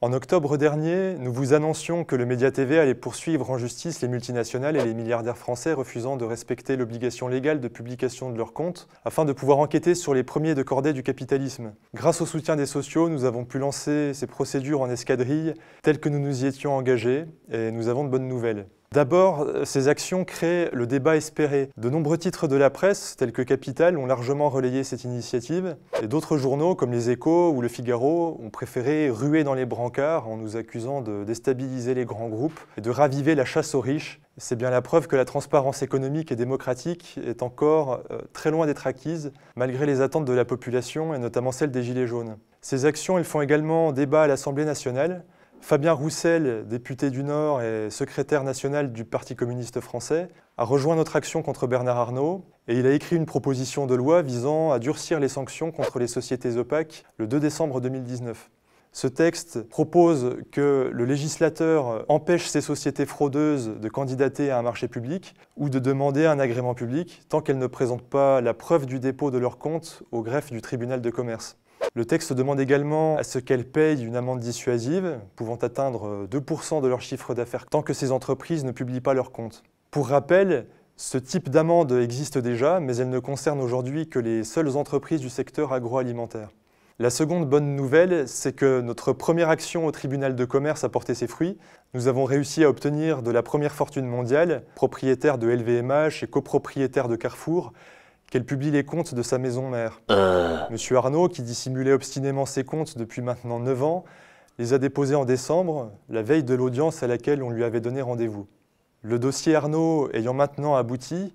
En octobre dernier, nous vous annoncions que le Média TV allait poursuivre en justice les multinationales et les milliardaires français refusant de respecter l'obligation légale de publication de leurs comptes afin de pouvoir enquêter sur les premiers de cordée du capitalisme. Grâce au soutien des sociaux, nous avons pu lancer ces procédures en escadrille telles que nous nous y étions engagés et nous avons de bonnes nouvelles. D'abord, ces actions créent le débat espéré. De nombreux titres de la presse, tels que Capital, ont largement relayé cette initiative, et d'autres journaux, comme Les Échos ou Le Figaro, ont préféré ruer dans les brancards en nous accusant de déstabiliser les grands groupes et de raviver la chasse aux riches. C'est bien la preuve que la transparence économique et démocratique est encore euh, très loin d'être acquise, malgré les attentes de la population et notamment celles des Gilets jaunes. Ces actions, elles font également débat à l'Assemblée nationale, Fabien Roussel, député du Nord et secrétaire national du Parti communiste français, a rejoint notre action contre Bernard Arnault et il a écrit une proposition de loi visant à durcir les sanctions contre les sociétés opaques le 2 décembre 2019. Ce texte propose que le législateur empêche ces sociétés fraudeuses de candidater à un marché public ou de demander un agrément public tant qu'elles ne présentent pas la preuve du dépôt de leur compte au greffe du tribunal de commerce. Le texte demande également à ce qu'elles payent une amende dissuasive, pouvant atteindre 2% de leur chiffre d'affaires, tant que ces entreprises ne publient pas leurs comptes. Pour rappel, ce type d'amende existe déjà, mais elle ne concerne aujourd'hui que les seules entreprises du secteur agroalimentaire. La seconde bonne nouvelle, c'est que notre première action au tribunal de commerce a porté ses fruits. Nous avons réussi à obtenir de la première fortune mondiale, propriétaire de LVMH et copropriétaire de Carrefour, qu'elle publie les comptes de sa maison mère. Euh. Monsieur Arnaud, qui dissimulait obstinément ses comptes depuis maintenant 9 ans, les a déposés en décembre, la veille de l'audience à laquelle on lui avait donné rendez-vous. Le dossier Arnaud ayant maintenant abouti,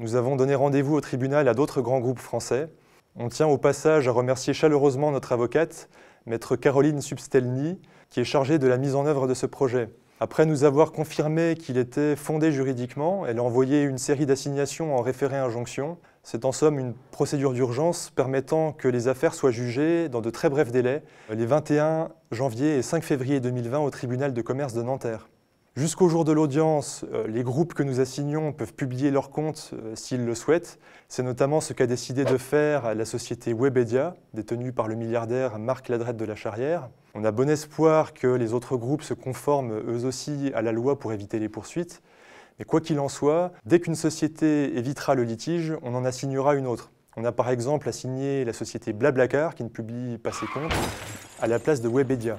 nous avons donné rendez-vous au tribunal à d'autres grands groupes français. On tient au passage à remercier chaleureusement notre avocate, maître Caroline Substelny, qui est chargée de la mise en œuvre de ce projet. Après nous avoir confirmé qu'il était fondé juridiquement, elle a envoyé une série d'assignations en référé-injonction. C'est en somme une procédure d'urgence permettant que les affaires soient jugées dans de très brefs délais, les 21 janvier et 5 février 2020 au tribunal de commerce de Nanterre. Jusqu'au jour de l'audience, euh, les groupes que nous assignons peuvent publier leurs comptes euh, s'ils le souhaitent. C'est notamment ce qu'a décidé de faire la société Webedia, détenue par le milliardaire Marc Ladrette de la Charrière. On a bon espoir que les autres groupes se conforment eux aussi à la loi pour éviter les poursuites. Mais quoi qu'il en soit, dès qu'une société évitera le litige, on en assignera une autre. On a par exemple assigné la société Blablacar, qui ne publie pas ses comptes, à la place de Webedia.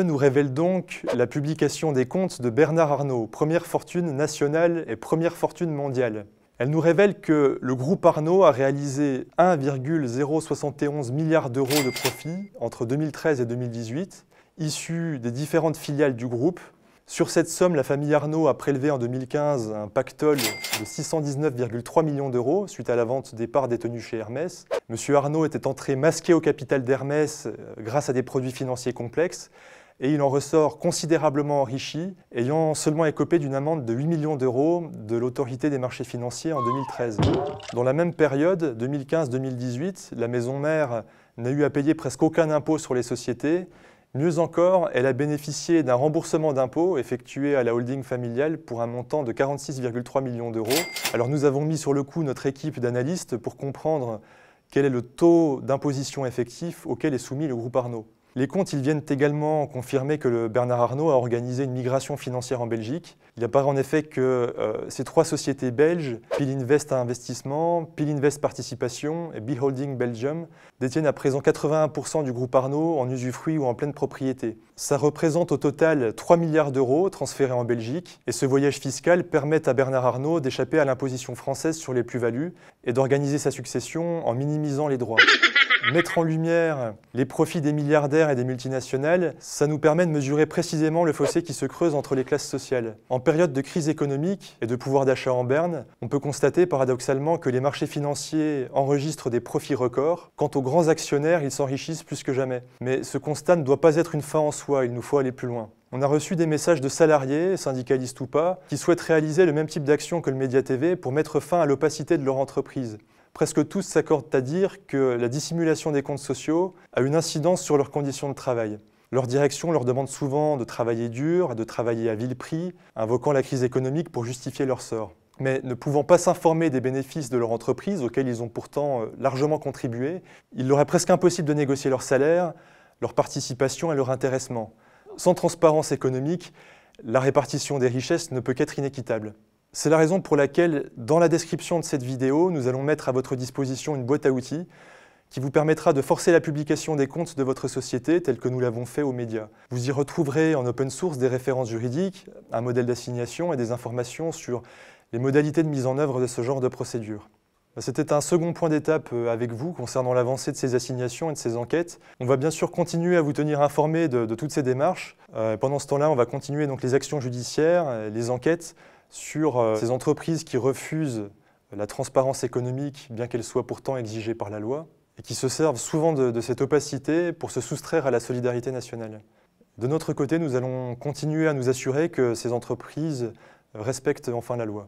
Nous révèle donc la publication des comptes de Bernard Arnault, première fortune nationale et première fortune mondiale Elle nous révèle que le groupe Arnault a réalisé 1,071 milliards d'euros de profit entre 2013 et 2018, issus des différentes filiales du groupe. Sur cette somme, la famille Arnault a prélevé en 2015 un pactole de 619,3 millions d'euros suite à la vente des parts détenues chez Hermès. Monsieur Arnault était entré masqué au capital d'Hermès euh, grâce à des produits financiers complexes et il en ressort considérablement enrichi, ayant seulement écopé d'une amende de 8 millions d'euros de l'autorité des marchés financiers en 2013. Dans la même période, 2015-2018, la maison mère n'a eu à payer presque aucun impôt sur les sociétés. Mieux encore, elle a bénéficié d'un remboursement d'impôts effectué à la holding familiale pour un montant de 46,3 millions d'euros. Alors nous avons mis sur le coup notre équipe d'analystes pour comprendre quel est le taux d'imposition effectif auquel est soumis le groupe Arnaud. Les comptes ils viennent également confirmer que Bernard Arnault a organisé une migration financière en Belgique. Il apparaît en effet que euh, ces trois sociétés belges, Pilinvest Investissement, Pilinvest Participation et Beholding Belgium, détiennent à présent 81% du groupe Arnault en usufruit ou en pleine propriété. Ça représente au total 3 milliards d'euros transférés en Belgique et ce voyage fiscal permet à Bernard Arnault d'échapper à l'imposition française sur les plus-values et d'organiser sa succession en minimisant les droits mettre en lumière les profits des milliardaires et des multinationales, ça nous permet de mesurer précisément le fossé qui se creuse entre les classes sociales. En période de crise économique et de pouvoir d'achat en berne, on peut constater paradoxalement que les marchés financiers enregistrent des profits records. Quant aux grands actionnaires, ils s'enrichissent plus que jamais. Mais ce constat ne doit pas être une fin en soi, il nous faut aller plus loin. On a reçu des messages de salariés, syndicalistes ou pas, qui souhaitent réaliser le même type d'action que le Média TV pour mettre fin à l'opacité de leur entreprise presque tous s'accordent à dire que la dissimulation des comptes sociaux a une incidence sur leurs conditions de travail. Leur direction leur demande souvent de travailler dur, de travailler à vil prix, invoquant la crise économique pour justifier leur sort. Mais ne pouvant pas s'informer des bénéfices de leur entreprise, auxquels ils ont pourtant euh, largement contribué, il leur est presque impossible de négocier leur salaire, leur participation et leur intéressement. Sans transparence économique, la répartition des richesses ne peut qu'être inéquitable. C'est la raison pour laquelle, dans la description de cette vidéo, nous allons mettre à votre disposition une boîte à outils qui vous permettra de forcer la publication des comptes de votre société tel que nous l'avons fait aux médias. Vous y retrouverez en open source des références juridiques, un modèle d'assignation et des informations sur les modalités de mise en œuvre de ce genre de procédure. C'était un second point d'étape euh, avec vous concernant l'avancée de ces assignations et de ces enquêtes. On va bien sûr continuer à vous tenir informé de, toutes ces démarches. Euh, pendant ce temps-là, on va continuer les actions judiciaires, euh, les enquêtes sur ces entreprises qui refusent la transparence économique, bien qu'elle soit pourtant exigée par la loi et qui se servent souvent de, cette opacité pour se soustraire à la solidarité nationale. De notre côté, nous allons continuer à nous assurer que ces entreprises respectent enfin la loi.